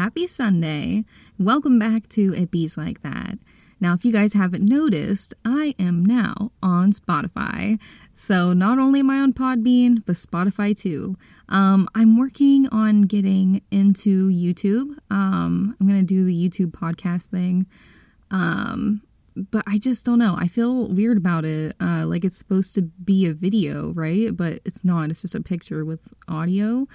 happy Sunday. Welcome back to It Bees Like That. Now, if you guys haven't noticed, I am now on Spotify. So, not only am I on Podbean, but Spotify too. Um, I'm working on getting into YouTube. Um, I'm going to do the YouTube podcast thing. Um, but I just don't know. I feel weird about it. Uh, like it's supposed to be a video, right? But it's not. It's just a picture with audio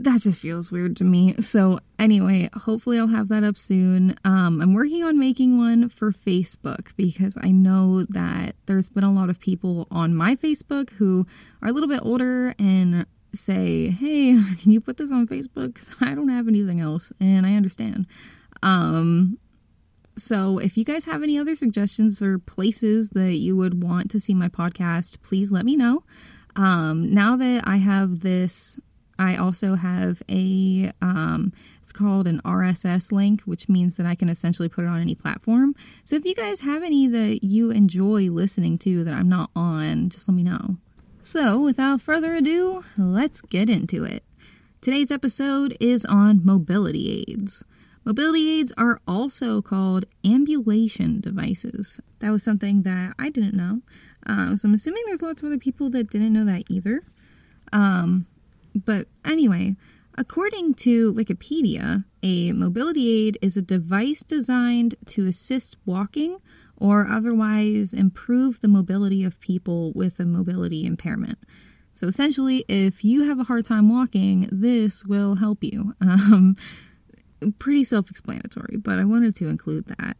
that just feels weird to me. So, anyway, hopefully I'll have that up soon. Um, I'm working on making one for Facebook because I know that there's been a lot of people on my Facebook who are a little bit older and say, Hey, can you put this on Facebook? Because I don't have anything else, and I understand. Um, so, if you guys have any other suggestions or places that you would want to see my podcast, please let me know. Um, now that I have this I also have a, um, it's called an RSS link, which means that I can essentially put it on any platform. So if you guys have any that you enjoy listening to that I'm not on, just let me know. So without further ado, let's get into it. Today's episode is on mobility aids. Mobility aids are also called ambulation devices. That was something that I didn't know. Uh, so I'm assuming there's lots of other people that didn't know that either. Um, but anyway, according to Wikipedia, a mobility aid is a device designed to assist walking or otherwise improve the mobility of people with a mobility impairment. So essentially, if you have a hard time walking, this will help you. Um, pretty self explanatory, but I wanted to include that.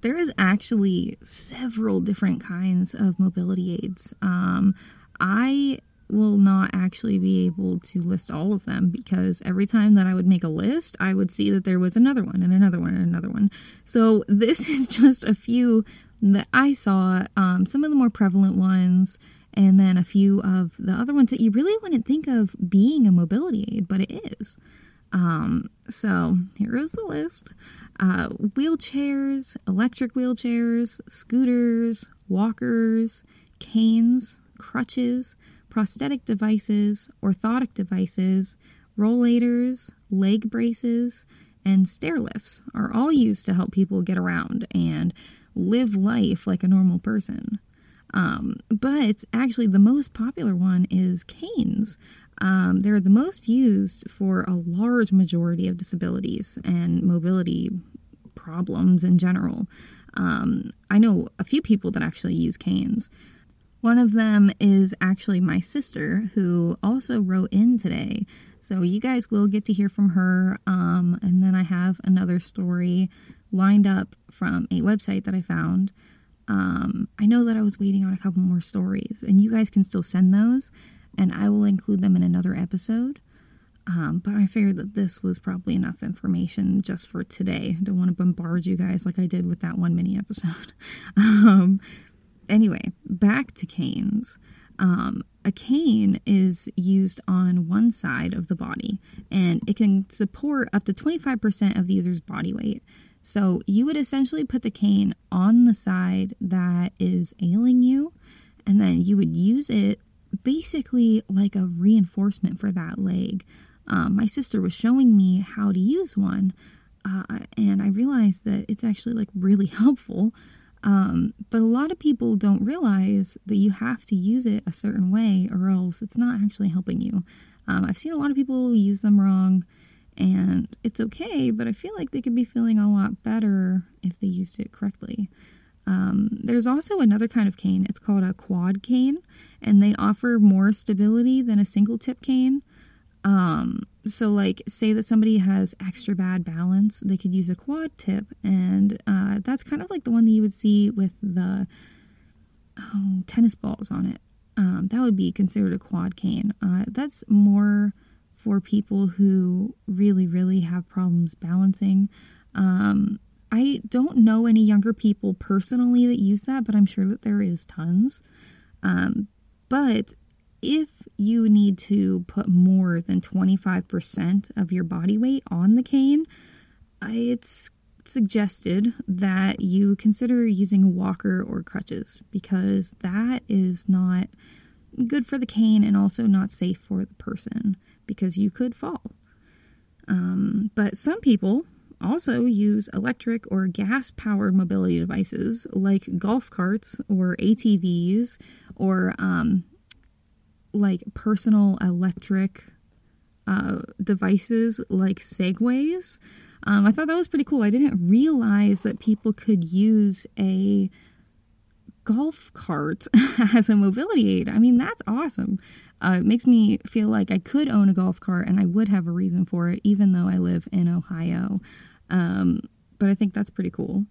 There is actually several different kinds of mobility aids. Um, I will not actually be able to list all of them because every time that I would make a list, I would see that there was another one and another one and another one. So this is just a few that I saw, um, some of the more prevalent ones, and then a few of the other ones that you really wouldn't think of being a mobility aid, but it is. Um, so here is the list uh, wheelchairs, electric wheelchairs, scooters, walkers, canes, crutches, prosthetic devices, orthotic devices, rollators, leg braces, and stair lifts are all used to help people get around and live life like a normal person. Um, but actually, the most popular one is canes. Um, they're the most used for a large majority of disabilities and mobility problems in general. Um, I know a few people that actually use canes. One of them is actually my sister, who also wrote in today. So you guys will get to hear from her. Um, and then I have another story lined up from a website that I found. Um, I know that I was waiting on a couple more stories, and you guys can still send those, and I will include them in another episode. Um, but I figured that this was probably enough information just for today. Don't want to bombard you guys like I did with that one mini episode. anyway, back to canes. Um, a cane is used on one side of the body and it can support up to 25% of the user's body weight. So you would essentially put the cane on the side that is ailing you, and then you would use it basically like a reinforcement for that leg. Um, my sister was showing me how to use one, uh, and I realized that it's actually like really helpful. Um, but a lot of people don't realize that you have to use it a certain way or else it's not actually helping you. Um, I've seen a lot of people use them wrong and it's okay, but I feel like they could be feeling a lot better if they used it correctly. Um, there's also another kind of cane. It's called a quad cane, and they offer more stability than a single tip cane. Um, so like say that somebody has extra bad balance, they could use a quad tip, and uh, that's kind of like the one that you would see with the oh, tennis balls on it. Um, that would be considered a quad cane. Uh, that's more for people who really, really have problems balancing. Um, I don't know any younger people personally that use that, but I'm sure that there is tons. Um, but if you need to put more than 25% of your body weight on the cane, it's suggested that you consider using a walker or crutches because that is not good for the cane and also not safe for the person because you could fall. Um, but some people also use electric or gas powered mobility devices like golf carts or ATVs or um, like personal electric uh, devices like Segways. Um, I thought that was pretty cool. I didn't realize that people could use a golf cart as a mobility aid. I mean, that's awesome. Uh, it makes me feel like I could own a golf cart and I would have a reason for it, even though I live in Ohio. Um, but I think that's pretty cool.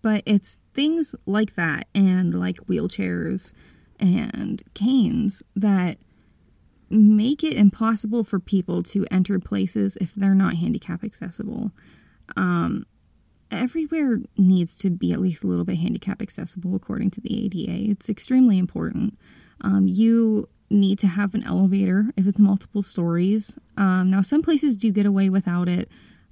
But it's things like that and like wheelchairs and canes that make it impossible for people to enter places if they're not handicap accessible. Um, everywhere needs to be at least a little bit handicap accessible according to the ADA. It's extremely important. Um, you need to have an elevator if it's multiple stories. Um, now, some places do get away without it.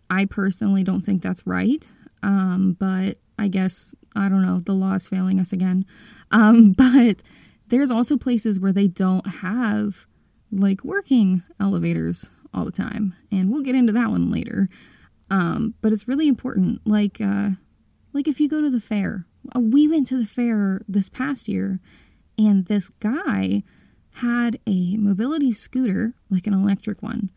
I personally don't think that's right, um, but I guess, I don't know, the law is failing us again. Um, but there's also places where they don't have like working elevators all the time, and we'll get into that one later. Um, but it's really important. Like, uh, like if you go to the fair, uh, we went to the fair this past year, and this guy had a mobility scooter, like an electric one,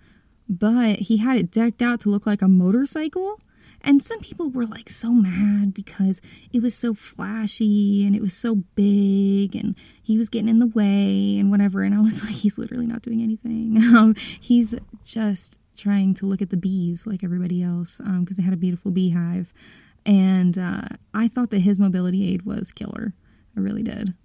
but he had it decked out to look like a motorcycle. And some people were like so mad because it was so flashy and it was so big and he was getting in the way and whatever. And I was like, he's literally not doing anything. Um, he's just trying to look at the bees like everybody else because um, they had a beautiful beehive. And uh, I thought that his mobility aid was killer. I really did.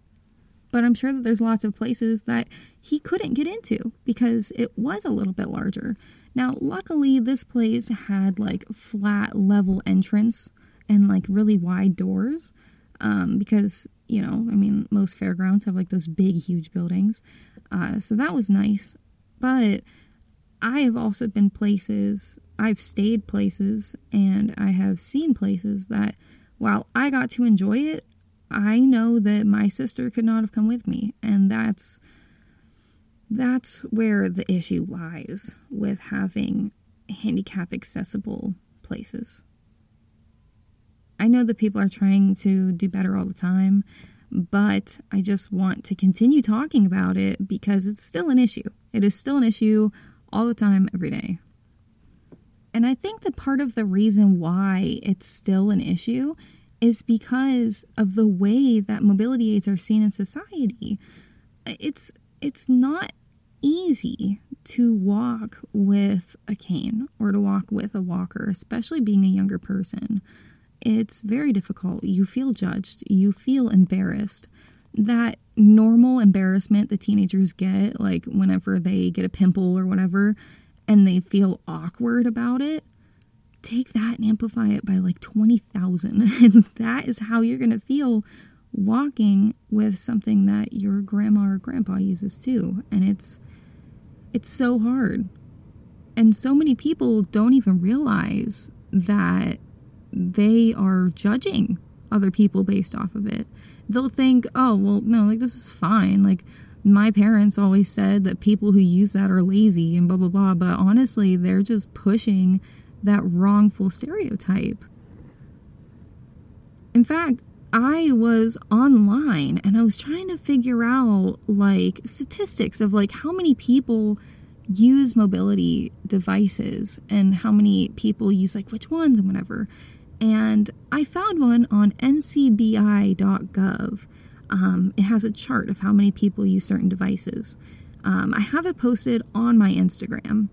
But I'm sure that there's lots of places that he couldn't get into because it was a little bit larger. Now, luckily, this place had like flat level entrance and like really wide doors um, because, you know, I mean, most fairgrounds have like those big, huge buildings. Uh, so that was nice. But I have also been places, I've stayed places, and I have seen places that while I got to enjoy it, I know that my sister could not have come with me, and that's that's where the issue lies with having handicap accessible places. I know that people are trying to do better all the time, but I just want to continue talking about it because it's still an issue. It is still an issue all the time, every day. And I think that part of the reason why it's still an issue is because of the way that mobility aids are seen in society. It's it's not easy to walk with a cane or to walk with a walker, especially being a younger person. It's very difficult. You feel judged, you feel embarrassed. That normal embarrassment that teenagers get, like whenever they get a pimple or whatever, and they feel awkward about it, take that and amplify it by like 20,000. And that is how you're going to feel walking with something that your grandma or grandpa uses too. And it's it's so hard. And so many people don't even realize that they are judging other people based off of it. They'll think, "Oh, well, no, like this is fine. Like my parents always said that people who use that are lazy and blah blah blah, but honestly, they're just pushing that wrongful stereotype. In fact, I was online and I was trying to figure out like statistics of like how many people use mobility devices and how many people use like which ones and whatever. And I found one on ncbi.gov. Um, it has a chart of how many people use certain devices. Um, I have it posted on my Instagram.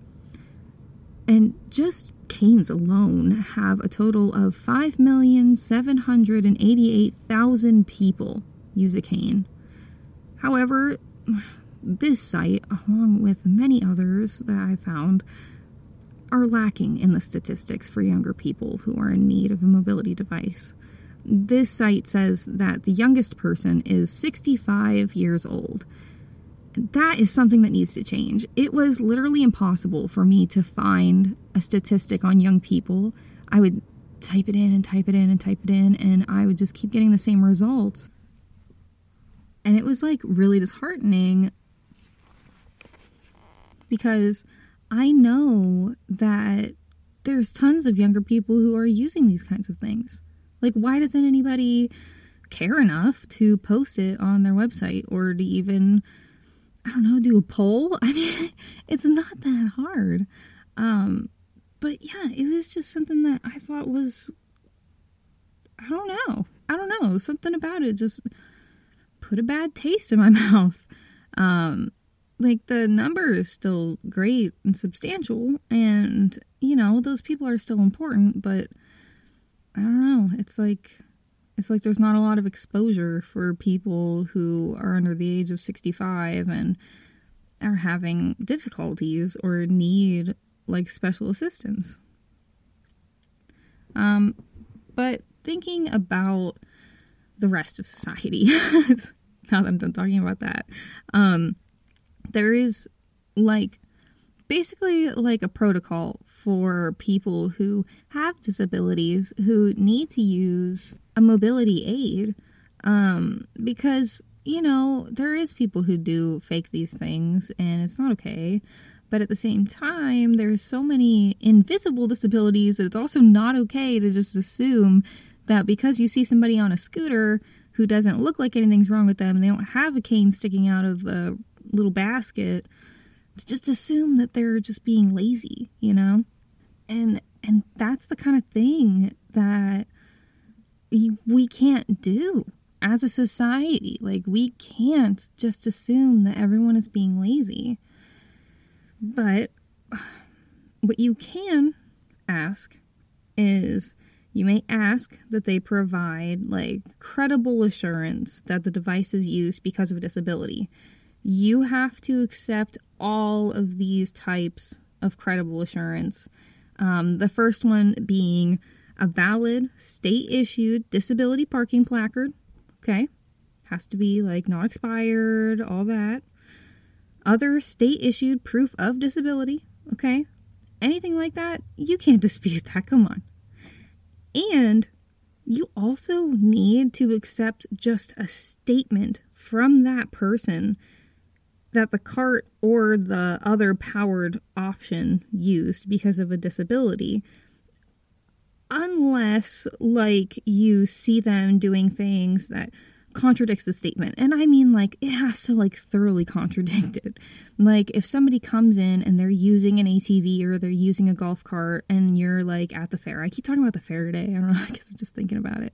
And just canes alone have a total of 5,788,000 people use a cane. However, this site, along with many others that I found, are lacking in the statistics for younger people who are in need of a mobility device. This site says that the youngest person is 65 years old that is something that needs to change. It was literally impossible for me to find a statistic on young people. I would type it in and type it in and type it in, and I would just keep getting the same results. And it was like really disheartening because I know that there's tons of younger people who are using these kinds of things. Like, why doesn't anybody care enough to post it on their website or to even, I don't know, do a poll? I mean, it's not that hard. Um, but yeah, it was just something that I thought was, I don't know. I don't know. Something about it just put a bad taste in my mouth. Um, like the number is still great and substantial, and you know, those people are still important, but I don't know. It's like it's like there's not a lot of exposure for people who are under the age of 65 and are having difficulties or need like special assistance. Um, but thinking about the rest of society, now that I'm done talking about that, um, there is like basically like a protocol for people who have disabilities who need to use a mobility aid um, because you know there is people who do fake these things and it's not okay but at the same time there's so many invisible disabilities that it's also not okay to just assume that because you see somebody on a scooter who doesn't look like anything's wrong with them and they don't have a cane sticking out of the little basket to just assume that they're just being lazy, you know? And and that's the kind of thing that we can't do as a society. Like we can't just assume that everyone is being lazy. But what you can ask is you may ask that they provide like credible assurance that the device is used because of a disability you have to accept all of these types of credible assurance. Um, the first one being a valid state issued disability parking placard. Okay. Has to be like not expired, all that. Other state issued proof of disability. Okay. Anything like that, you can't dispute that. Come on. And you also need to accept just a statement from that person that the cart or the other powered option used because of a disability unless like you see them doing things that contradicts the statement. And i mean like it has to like thoroughly contradict it. Like if somebody comes in and they're using an atv or they're using a golf cart and you're like at the fair i keep talking about the fair today i don't know i guess i'm just thinking about it.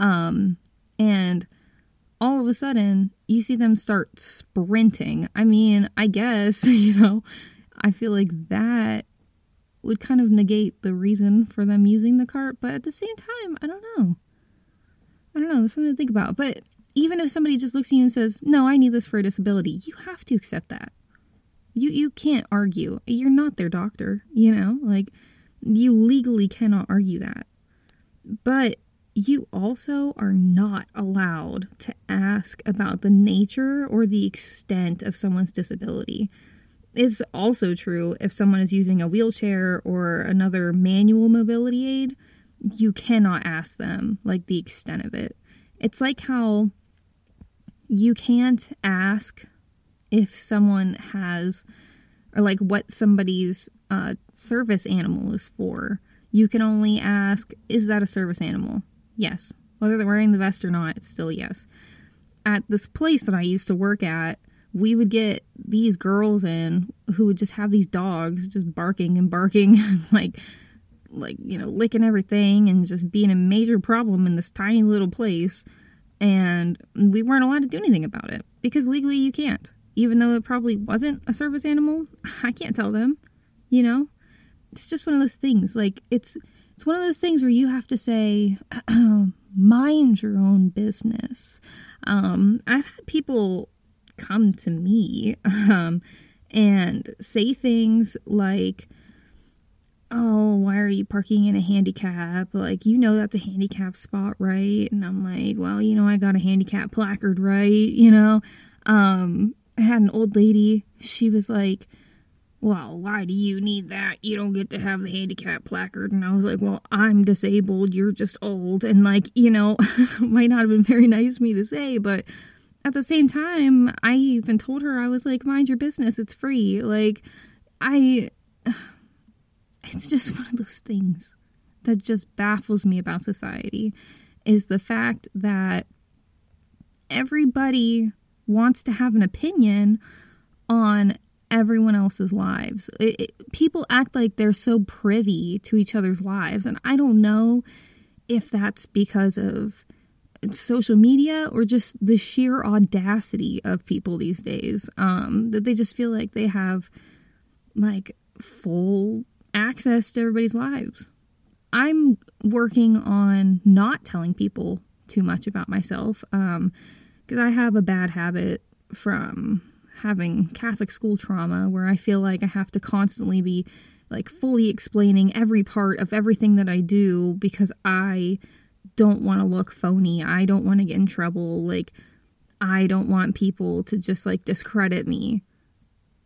Um and all of a sudden you see them start sprinting. I mean, I guess, you know, I feel like that would kind of negate the reason for them using the cart, but at the same time, I don't know. I don't know, there's something to think about. But even if somebody just looks at you and says, "No, I need this for a disability," you have to accept that. You you can't argue. You're not their doctor, you know? Like you legally cannot argue that. But you also are not allowed to ask about the nature or the extent of someone's disability. Is also true if someone is using a wheelchair or another manual mobility aid, you cannot ask them like the extent of it. It's like how you can't ask if someone has or like what somebody's uh, service animal is for. You can only ask, is that a service animal? Yes. Whether they're wearing the vest or not, it's still yes. At this place that I used to work at, we would get these girls in who would just have these dogs just barking and barking like like you know licking everything and just being a major problem in this tiny little place. And we weren't allowed to do anything about it because legally you can't. Even though it probably wasn't a service animal i can't tell them you know? It's just one of those things. Like it's it's one of those things where you have to say, mind your own business. Um, I've had people come to me um, and say things like, oh, why are you parking in a handicap? Like, you know that's a handicap spot, right? And I'm like, well, you know, I got a handicap placard, right? You know, um, I had an old lady, she was like, well, why do you need that? You don't get to have the handicap placard. And I was like, well, I'm disabled. You're just old. And, like, you know, might not have been very nice of me to say, but at the same time, I even told her, I was like, mind your business. It's free. Like, I it's just one of those things that just baffles me about society is the fact that everybody wants to have an opinion on everyone else's lives. It, it, people act like they're so privy to each other's lives, and I don't know if that's because of social media or just the sheer audacity of people these days um, that they just feel like they have like full access to everybody's lives. I'm working on not telling people too much about myself because um, I have a bad habit from having Catholic school trauma where I feel like I have to constantly be like fully explaining every part of everything that I do because I don't want to look phony. I don't want to get in trouble. Like, I don't want people to just like discredit me.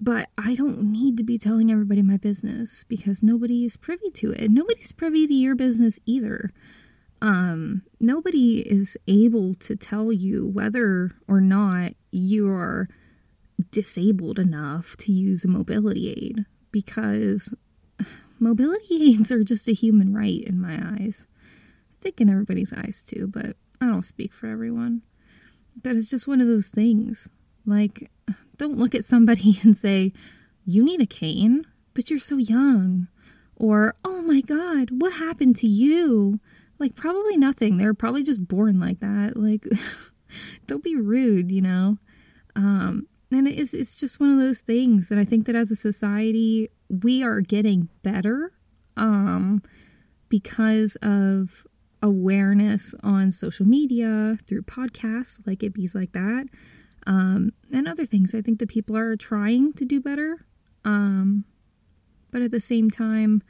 But I don't need to be telling everybody my business because nobody is privy to it. Nobody's privy to your business either. Um, nobody is able to tell you whether or not you are disabled enough to use a mobility aid because mobility aids are just a human right in my eyes. Think in everybody's eyes too, but I don't speak for everyone. But it's just one of those things. Like, don't look at somebody and say, You need a cane, but you're so young. Or, Oh my God, what happened to you? Like, probably nothing. They're probably just born like that. Like, don't be rude, you know? Um, and it is, it's just one of those things that I think that as a society, we are getting better um, because of awareness on social media, through podcasts like It Bees Like That, um, and other things. I think that people are trying to do better. Um, but at the same time,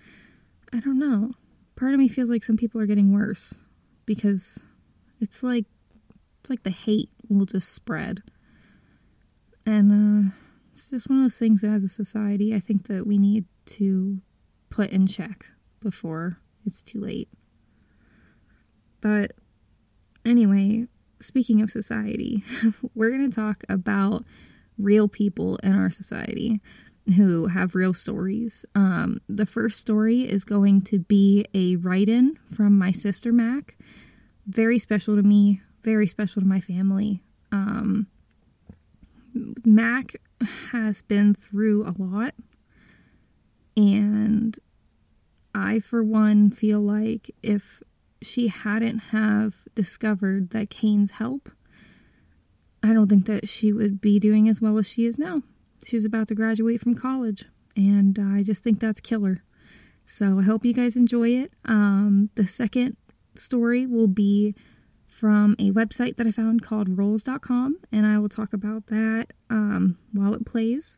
I don't know. Part of me feels like some people are getting worse because it's like it's like the hate will just spread. And uh, it's just one of those things that as a society, I think that we need to put in check before it's too late. But anyway, speaking of society, we're going to talk about real people in our society who have real stories. Um, the first story is going to be a write in from my sister Mac. Very special to me, very special to my family. Um, Mac has been through a lot, and I, for one, feel like if she hadn't have discovered that canes help, I don't think that she would be doing as well as she is now. She's about to graduate from college, and I just think that's killer. So I hope you guys enjoy it. Um, the second story will be from a website that I found called rollz.com, and I will talk about that um, while it plays.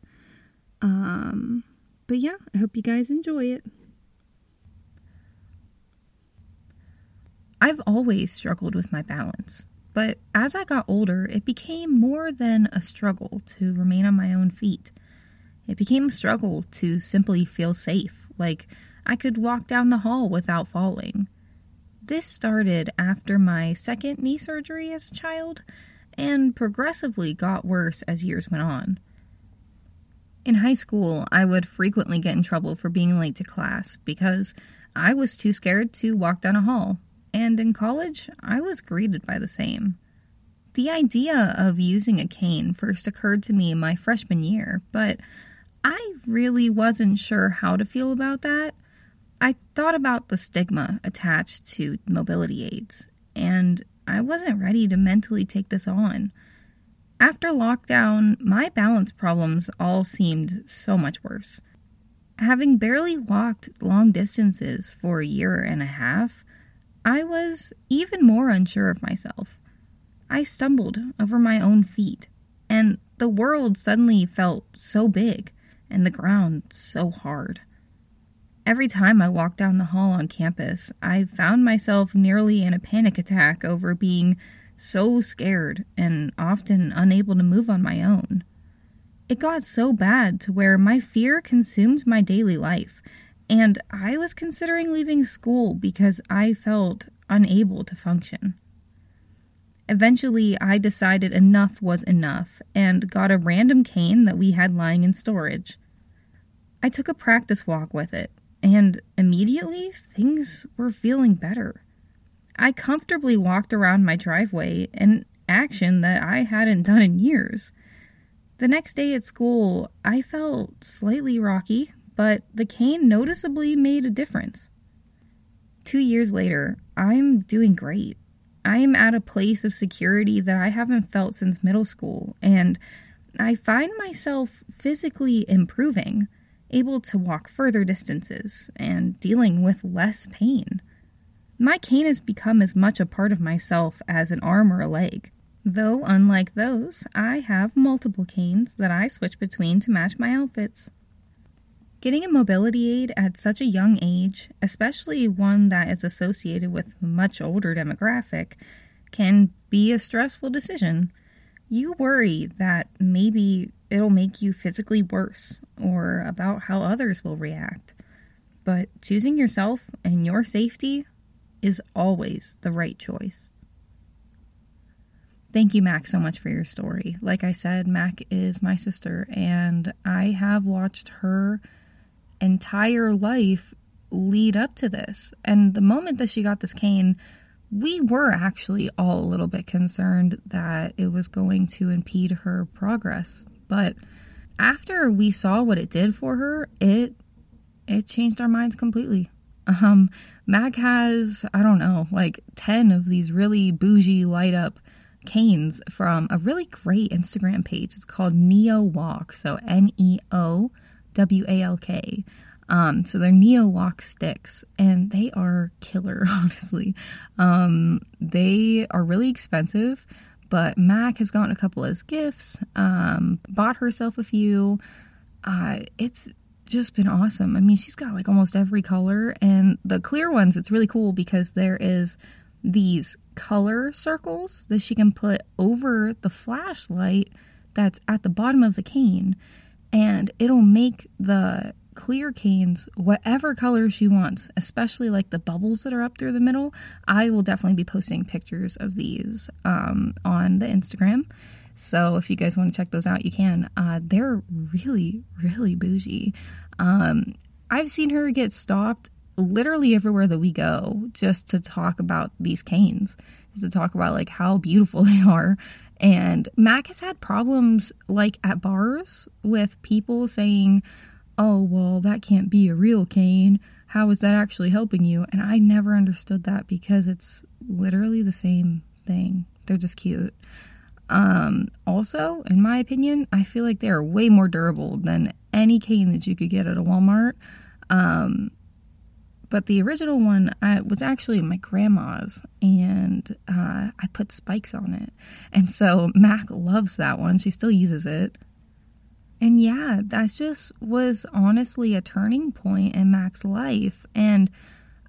Um, but yeah, I hope you guys enjoy it. I've always struggled with my balance, but as I got older, it became more than a struggle to remain on my own feet. It became a struggle to simply feel safe, like I could walk down the hall without falling. This started after my second knee surgery as a child and progressively got worse as years went on. In high school, I would frequently get in trouble for being late to class because I was too scared to walk down a hall and in college, I was greeted by the same. The idea of using a cane first occurred to me my freshman year, but I really wasn't sure how to feel about that. I thought about the stigma attached to mobility aids, and I wasn't ready to mentally take this on. After lockdown, my balance problems all seemed so much worse. Having barely walked long distances for a year and a half, I was even more unsure of myself. I stumbled over my own feet, and the world suddenly felt so big and the ground so hard. Every time I walked down the hall on campus, I found myself nearly in a panic attack over being so scared and often unable to move on my own. It got so bad to where my fear consumed my daily life and I was considering leaving school because I felt unable to function. Eventually, I decided enough was enough and got a random cane that we had lying in storage. I took a practice walk with it, and immediately things were feeling better. I comfortably walked around my driveway, an action that I hadn't done in years. The next day at school, I felt slightly rocky, but the cane noticeably made a difference. Two years later, I'm doing great. I'm at a place of security that I haven't felt since middle school, and I find myself physically improving, able to walk further distances, and dealing with less pain. My cane has become as much a part of myself as an arm or a leg. Though, unlike those, I have multiple canes that I switch between to match my outfits. Getting a mobility aid at such a young age, especially one that is associated with much older demographic, can be a stressful decision. You worry that maybe it'll make you physically worse or about how others will react. But choosing yourself and your safety is always the right choice. Thank you, Mac, so much for your story. Like I said, Mac is my sister, and I have watched her entire life lead up to this. And the moment that she got this cane, we were actually all a little bit concerned that it was going to impede her progress. But after we saw what it did for her, it it changed our minds completely. Um, Mac has, I don't know, like 10 of these really bougie light up canes from a really great Instagram page. It's called Neo Walk. So N E O W A L K. Um, so they're Neo Walk sticks, and they are killer. Honestly, um, they are really expensive, but Mac has gotten a couple as gifts. Um, bought herself a few. Uh, it's just been awesome. I mean, she's got like almost every color, and the clear ones. It's really cool because there is these color circles that she can put over the flashlight that's at the bottom of the cane and it'll make the clear canes whatever color she wants, especially like the bubbles that are up through the middle. I will definitely be posting pictures of these um, on the Instagram. So if you guys want to check those out, you can. Uh, they're really, really bougie. Um, I've seen her get stopped literally everywhere that we go just to talk about these canes, just to talk about like how beautiful they are. And Mac has had problems like at bars with people saying, oh, well, that can't be a real cane. How is that actually helping you? And I never understood that because it's literally the same thing. They're just cute. Um, also, in my opinion, I feel like they are way more durable than any cane that you could get at a Walmart. Um, but the original one I, was actually my grandma's, and uh, I put spikes on it. And so Mac loves that one. She still uses it. And yeah, that just was honestly a turning point in Mac's life. And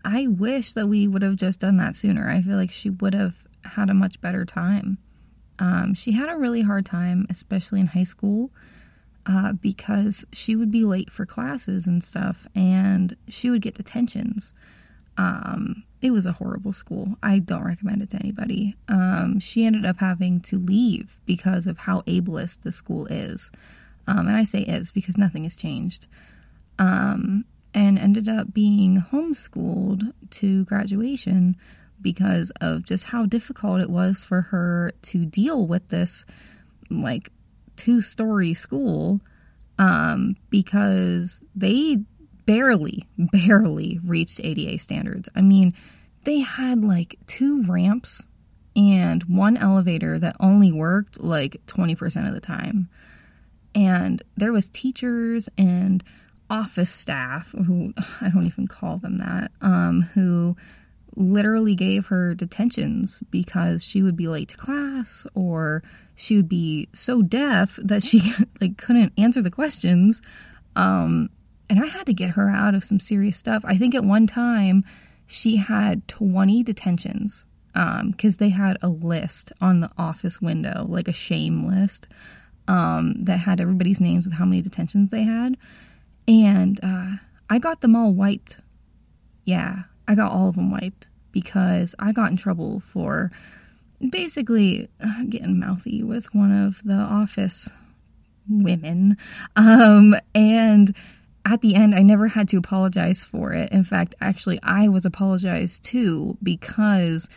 I wish that we would have just done that sooner. I feel like she would have had a much better time. Um, she had a really hard time, especially in high school uh, because she would be late for classes and stuff, and she would get detentions. Um, it was a horrible school. I don't recommend it to anybody. Um, she ended up having to leave because of how ableist the school is. Um, and I say is because nothing has changed. Um, and ended up being homeschooled to graduation because of just how difficult it was for her to deal with this like two story school um, because they barely, barely reached ADA standards. I mean, they had like two ramps and one elevator that only worked like 20% of the time. And there was teachers and office staff who I don't even call them that, um, who literally gave her detentions because she would be late to class or she would be so deaf that she like couldn't answer the questions um and I had to get her out of some serious stuff. I think at one time she had 20 detentions um cuz they had a list on the office window, like a shame list um that had everybody's names with how many detentions they had. And uh I got them all wiped. Yeah, I got all of them wiped because I got in trouble for basically uh, getting mouthy with one of the office women. Um, and at the end, I never had to apologize for it. In fact, actually, I was apologized to because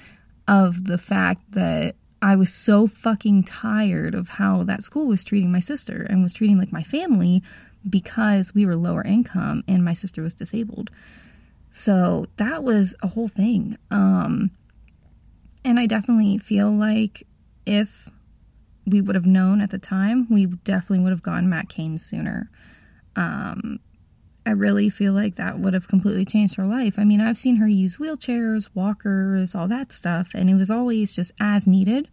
of the fact that I was so fucking tired of how that school was treating my sister and was treating like my family because we were lower income and my sister was disabled. So that was a whole thing. Um, and I definitely feel like if we would have known at the time, we definitely would have gotten Matt Kane sooner. Um, I really feel like that would have completely changed her life. I mean, I've seen her use wheelchairs, walkers, all that stuff, and it was always just as needed.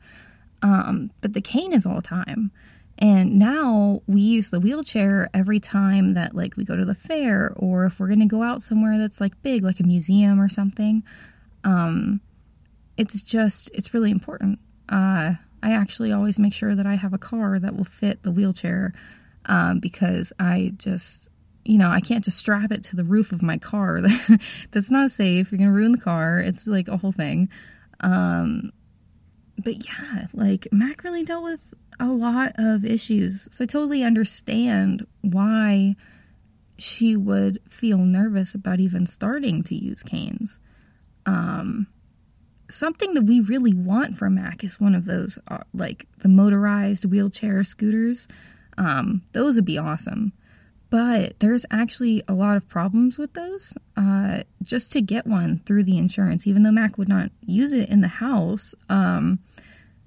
Um, but the cane is all time. And now we use the wheelchair every time that like we go to the fair or if we're going to go out somewhere that's like big like a museum or something. Um it's just it's really important. Uh I actually always make sure that I have a car that will fit the wheelchair um, because I just you know, I can't just strap it to the roof of my car. That's not safe. You're going to ruin the car. It's like a whole thing. Um, but yeah, like Mac really dealt with a lot of issues. So I totally understand why she would feel nervous about even starting to use canes. Um, something that we really want for Mac is one of those, uh, like the motorized wheelchair scooters. Um, those would be awesome but there's actually a lot of problems with those. Uh, just to get one through the insurance, even though Mac would not use it in the house, um,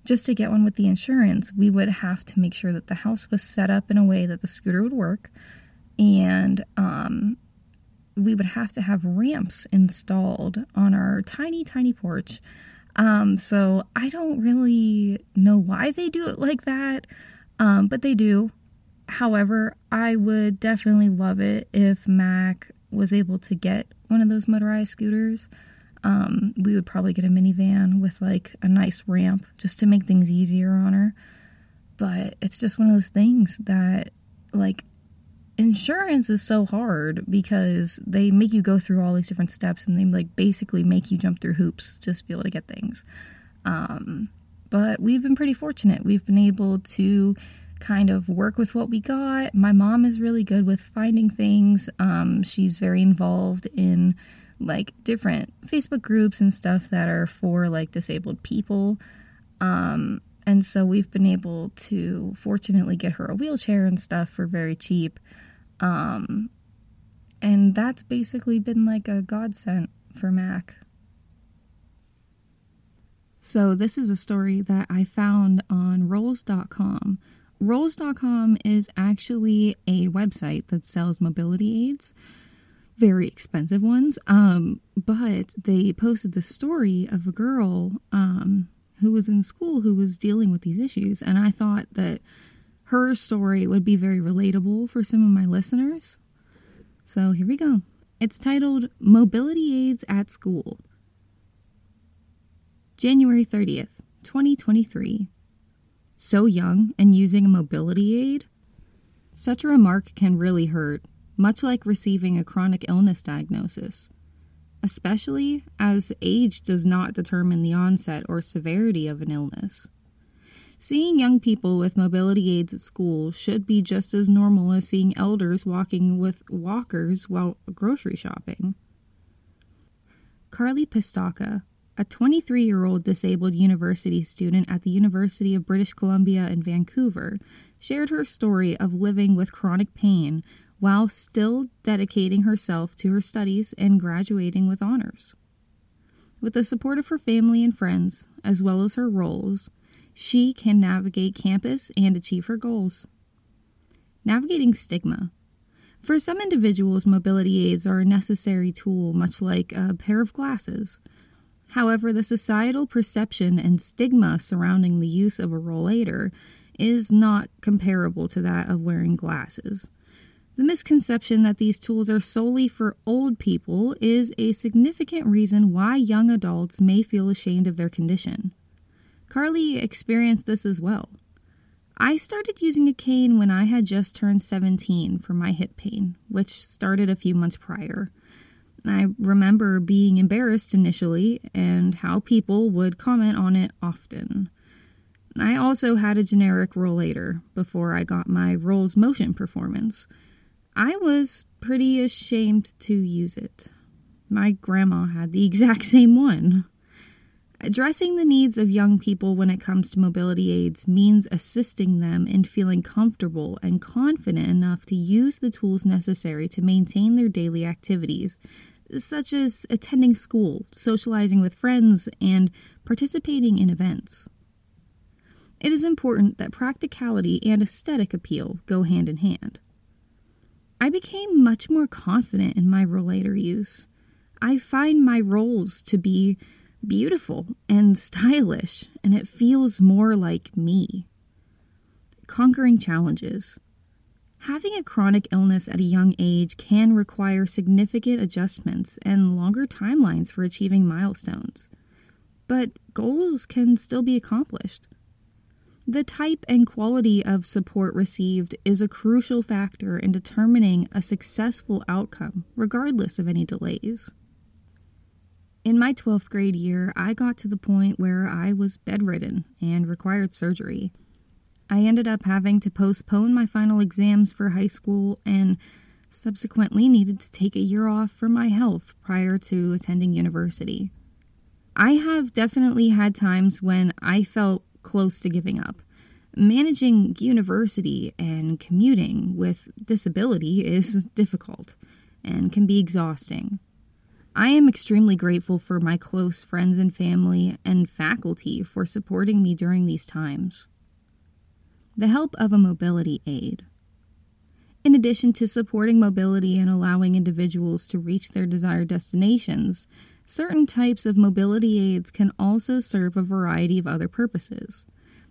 just to get one with the insurance, we would have to make sure that the house was set up in a way that the scooter would work, and um, we would have to have ramps installed on our tiny, tiny porch. Um, so I don't really know why they do it like that, um, but they do. However, I would definitely love it if Mac was able to get one of those motorized scooters. Um, we would probably get a minivan with like a nice ramp just to make things easier on her. But it's just one of those things that, like, insurance is so hard because they make you go through all these different steps and they like basically make you jump through hoops just to be able to get things. Um, but we've been pretty fortunate. We've been able to kind of work with what we got. My mom is really good with finding things. Um, she's very involved in like different Facebook groups and stuff that are for like disabled people. Um, and so we've been able to fortunately get her a wheelchair and stuff for very cheap. Um, and that's basically been like a godsend for Mac. So, this is a story that I found on rollz.com. Rollz.com is actually a website that sells mobility aids, very expensive ones. Um, but they posted the story of a girl um, who was in school who was dealing with these issues. And I thought that her story would be very relatable for some of my listeners. So here we go. It's titled Mobility Aids at School. January 30th, 2023 so young and using a mobility aid? Such a remark can really hurt, much like receiving a chronic illness diagnosis, especially as age does not determine the onset or severity of an illness. Seeing young people with mobility aids at school should be just as normal as seeing elders walking with walkers while grocery shopping. Carly Pistaka, a 23 year old disabled university student at the University of British Columbia in Vancouver, shared her story of living with chronic pain while still dedicating herself to her studies and graduating with honors. With the support of her family and friends, as well as her Rollz, she can navigate campus and achieve her goals. Navigating stigma. For some individuals, mobility aids are a necessary tool, much like a pair of glasses. However, the societal perception and stigma surrounding the use of a rollator is not comparable to that of wearing glasses. The misconception that these tools are solely for old people is a significant reason why young adults may feel ashamed of their condition. Carly experienced this as well. I started using a cane when I had just turned 17 for my hip pain, which started a few months prior. I remember being embarrassed initially and how people would comment on it often. I also had a generic rollator before I got my Rollz Motion performance. I was pretty ashamed to use it. My grandma had the exact same one. Addressing the needs of young people when it comes to mobility aids means assisting them in feeling comfortable and confident enough to use the tools necessary to maintain their daily activities, such as attending school, socializing with friends, and participating in events. It is important that practicality and aesthetic appeal go hand in hand. I became much more confident in my rollator use. I find my Rollz to be beautiful and stylish, and it feels more like me. Conquering challenges. Having a chronic illness at a young age can require significant adjustments and longer timelines for achieving milestones. But goals can still be accomplished. The type and quality of support received is a crucial factor in determining a successful outcome, regardless of any delays. In my 12th grade year, I got to the point where I was bedridden and required surgery. I ended up having to postpone my final exams for high school and subsequently needed to take a year off for my health prior to attending university. I have definitely had times when I felt close to giving up. Managing university and commuting with disability is difficult and can be exhausting. I am extremely grateful for my close friends and family and faculty for supporting me during these times. The help of a mobility aid. In addition to supporting mobility and allowing individuals to reach their desired destinations, Certain types of mobility aids can also serve a variety of other purposes.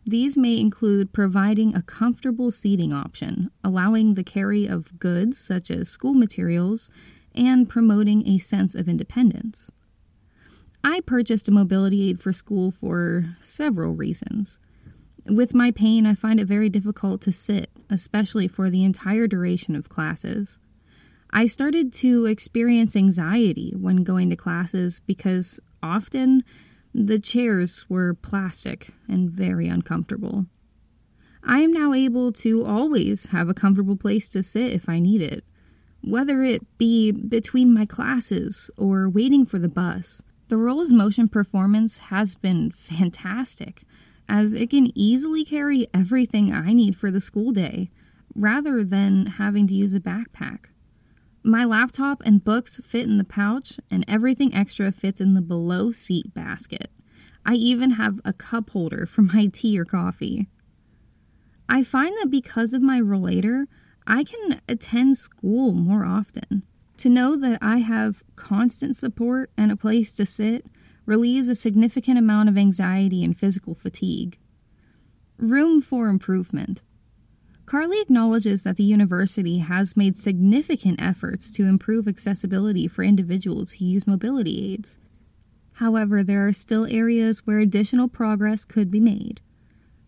These may include providing a comfortable seating option, allowing the carry of goods such as school materials, and promoting a sense of independence. I purchased a mobility aid for school for several reasons. With my pain, I find it very difficult to sit, especially for the entire duration of classes. I started to experience anxiety when going to classes because often the chairs were plastic and very uncomfortable. I am now able to always have a comfortable place to sit if I need it, whether it be between my classes or waiting for the bus. The Rollz Motion performance has been fantastic, as it can easily carry everything I need for the school day, rather than having to use a backpack. My laptop and books fit in the pouch, and everything extra fits in the below seat basket. I even have a cup holder for my tea or coffee. I find that because of my rollator, I can attend school more often. To know that I have constant support and a place to sit relieves a significant amount of anxiety and physical fatigue. Room for improvement. Carly acknowledges that the university has made significant efforts to improve accessibility for individuals who use mobility aids. However, there are still areas where additional progress could be made.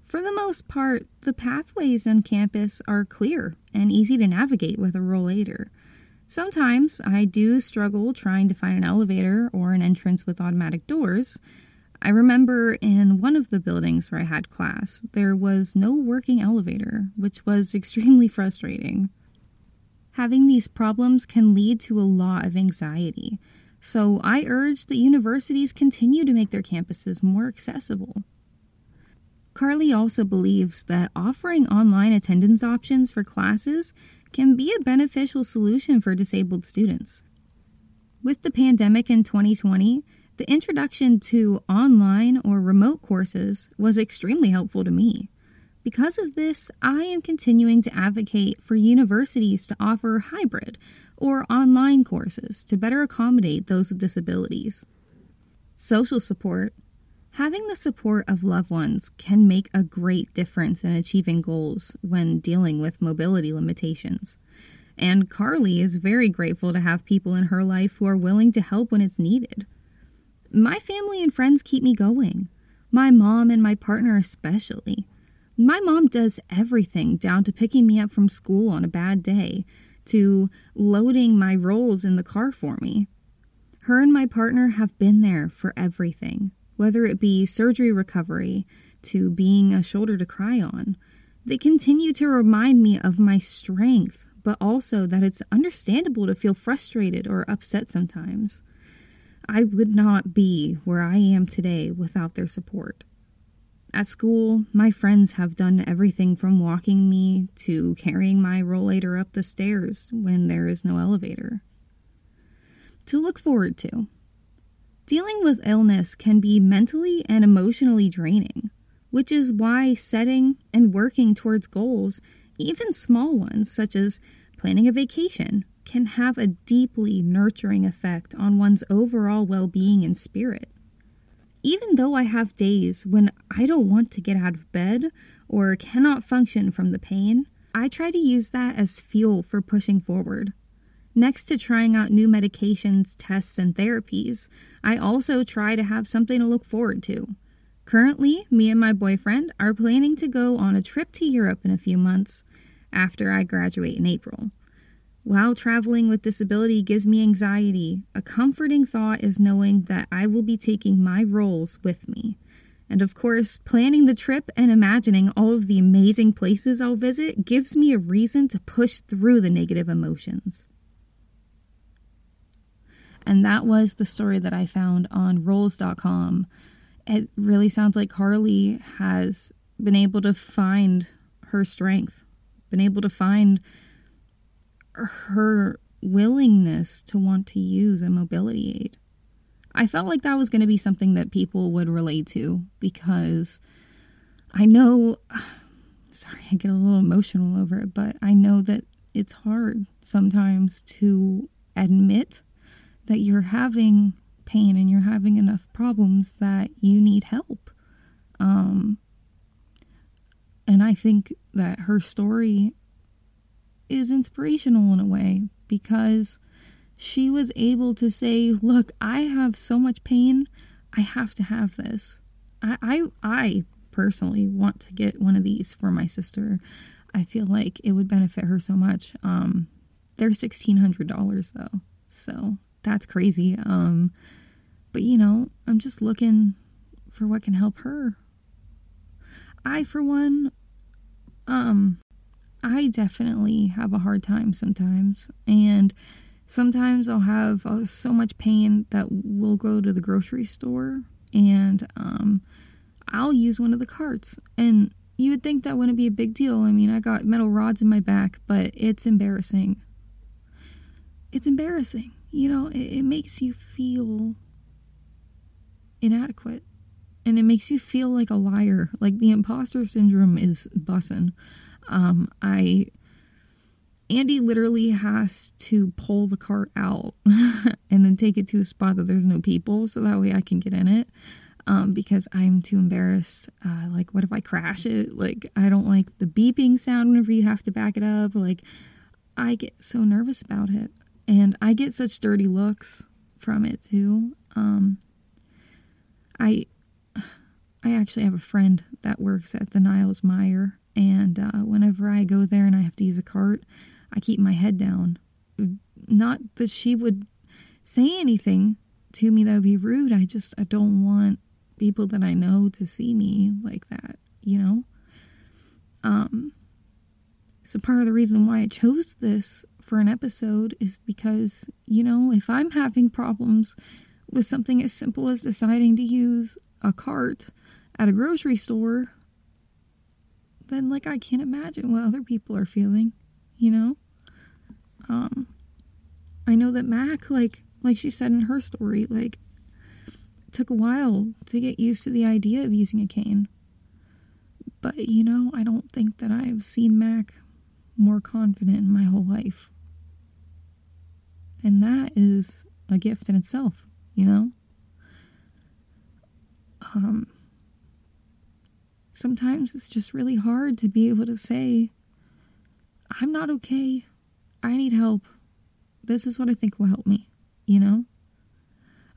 For the most part, the pathways on campus are clear and easy to navigate with a rollator. Sometimes I do struggle trying to find an elevator or an entrance with automatic doors, I remember in one of the buildings where I had class, there was no working elevator, which was extremely frustrating. Having these problems can lead to a lot of anxiety, so I urge that universities continue to make their campuses more accessible. Carly also believes that offering online attendance options for classes can be a beneficial solution for disabled students. With the pandemic in 2020, the introduction to online or remote courses was extremely helpful to me. Because of this, I am continuing to advocate for universities to offer hybrid or online courses to better accommodate those with disabilities. Social support. Having the support of loved ones can make a great difference in achieving goals when dealing with mobility limitations. And Carly is very grateful to have people in her life who are willing to help when it's needed. My family and friends keep me going. My mom and my partner, especially. My mom does everything down to picking me up from school on a bad day to loading my Rollz in the car for me. Her and my partner have been there for everything, whether it be surgery recovery to being a shoulder to cry on. They continue to remind me of my strength, but also that it's understandable to feel frustrated or upset sometimes. I would not be where I am today without their support. At school, my friends have done everything from walking me to carrying my rollator up the stairs when there is no elevator. To look forward to. Dealing with illness can be mentally and emotionally draining, which is why setting and working towards goals, even small ones such as planning a vacation, can have a deeply nurturing effect on one's overall well being and spirit. Even though I have days when I don't want to get out of bed or cannot function from the pain, I try to use that as fuel for pushing forward. Next to trying out new medications, tests, and therapies, I also try to have something to look forward to. Currently, me and my boyfriend are planning to go on a trip to Europe in a few months after I graduate in April. While traveling with disability gives me anxiety, a comforting thought is knowing that I will be taking my Rollz with me. And of course, planning the trip and imagining all of the amazing places I'll visit gives me a reason to push through the negative emotions. And that was the story that I found on rollz.com. It really sounds like Carly has been able to find her strength, been able to find her willingness to want to use a mobility aid. I felt like that was going to be something that people would relate to because I know, sorry, I get a little emotional over it, but I know that it's hard sometimes to admit that you're having pain and you're having enough problems that you need help. Um, and I think that her story is inspirational in a way because she was able to say, Look, I have so much pain, I have to have this. I, I, I personally want to get one of these for my sister. I feel like it would benefit her so much. Um, they're $1,600 though. So that's crazy. Um, but you know, I'm just looking for what can help her. I, for one, um, I definitely have a hard time sometimes, and sometimes I'll have uh, so much pain that we'll go to the grocery store and um, I'll use one of the carts. And you would think that wouldn't be a big deal. I mean, I got metal rods in my back, but it's embarrassing. It's embarrassing you know, it, it makes you feel inadequate. And it makes you feel like a liar. Like the imposter syndrome is bussin'. Um, I Andy literally has to pull the cart out and then take it to a spot that there's no people so that way I can get in it. Um, because I'm too embarrassed. Uh, like, what if I crash it? Like, I don't like the beeping sound whenever you have to back it up. Like, I get so nervous about it and I get such dirty looks from it too. Um, I I actually have a friend that works at the Niles Meijer, and uh, whenever I go there and I have to use a cart, I keep my head down. Not that she would say anything to me that would be rude. I just I don't want people that I know to see me like that, you know. Um. So part of the reason why I chose this for an episode is because, you know, if I'm having problems with something as simple as deciding to use a cart at a grocery store, then like I can't imagine what other people are feeling, you know? Um I know that Mac like like she said in her story, like took a while to get used to the idea of using a cane. But you know, I don't think that I've seen Mac more confident in my whole life. And that is a gift in itself, you know? Um, sometimes it's just really hard to be able to say, I'm not okay. I need help. This is what I think will help me, you know?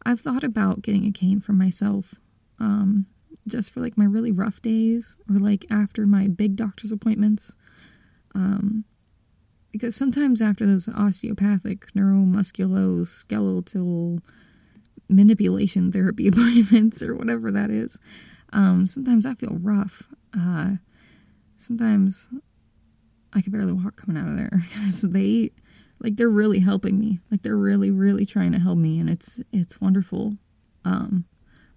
I've thought about getting a cane for myself, um, just for like my really rough days or like after my big doctor's appointments. Um, because sometimes after those osteopathic neuromusculoskeletal manipulation therapy appointments or whatever that is, um, sometimes I feel rough. Uh, sometimes I could barely walk coming out of there because they like they're really helping me. Like they're really really trying to help me and it's it's wonderful. Um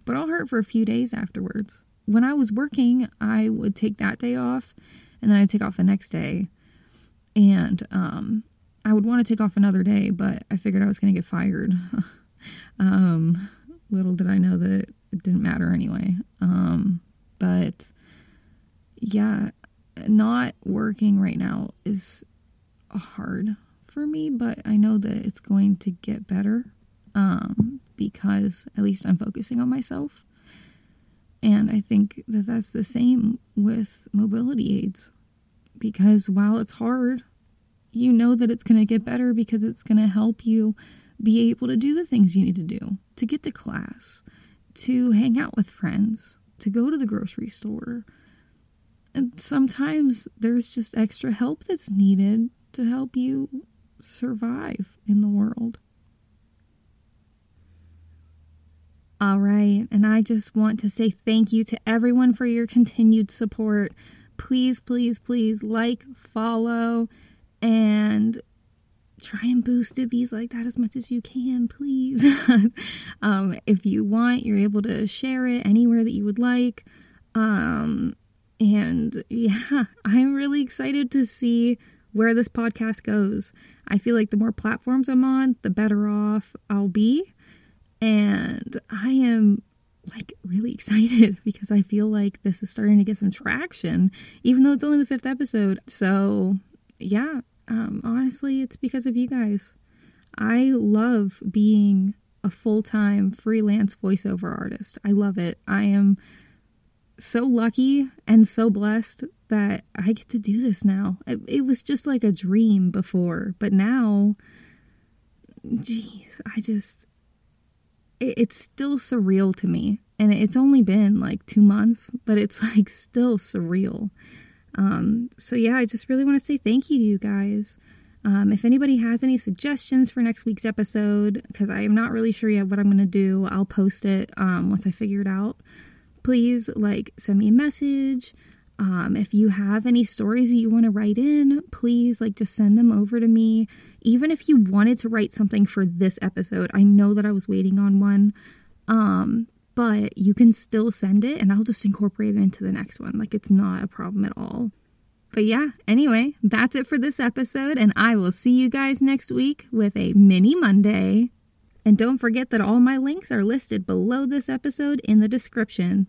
but I'll hurt for a few days afterwards. When I was working, I would take that day off and then I'd take off the next day. And um I would want to take off another day, but I figured I was going to get fired. um little did I know that it didn't matter anyway. Um but yeah, not working right now is hard for me, but I know that it's going to get better um, because at least I'm focusing on myself. And I think that that's the same with mobility aids because while it's hard, you know that it's going to get better because it's going to help you be able to do the things you need to do to get to class, to hang out with friends, to go to the grocery store, and sometimes there's just extra help that's needed to help you survive in the world. All right, and I just want to say thank you to everyone for your continued support. Please, please, please like, follow, and try and boost it bees like that as much as you can, please. um, if you want, you're able to share it anywhere that you would like. Um, and yeah, I'm really excited to see where this podcast goes. I feel like the more platforms I'm on, the better off I'll be. And I am like really excited because I feel like this is starting to get some traction, even though it's only the fifth episode. So, yeah, um, honestly, it's because of you guys. I love being a full time freelance voiceover artist. I love it. I am so lucky and so blessed that I get to do this now. It, it was just like a dream before, but now, geez, I just, it, it's still surreal to me. And it's only been like two months, but it's like still surreal. Um, so yeah, I just really want to say thank you to you guys. Um, if anybody has any suggestions for next week's episode, because I am not really sure yet what I'm going to do, I'll post it um, once I figure it out please like send me a message. Um, if you have any stories that you want to write in, please like just send them over to me. Even if you wanted to write something for this episode, I know that I was waiting on one. Um, but you can still send it and I'll just incorporate it into the next one. Like it's not a problem at all. But yeah, anyway, that's it for this episode, and I will see you guys next week with a mini Monday. And don't forget that all my links are listed below this episode in the description.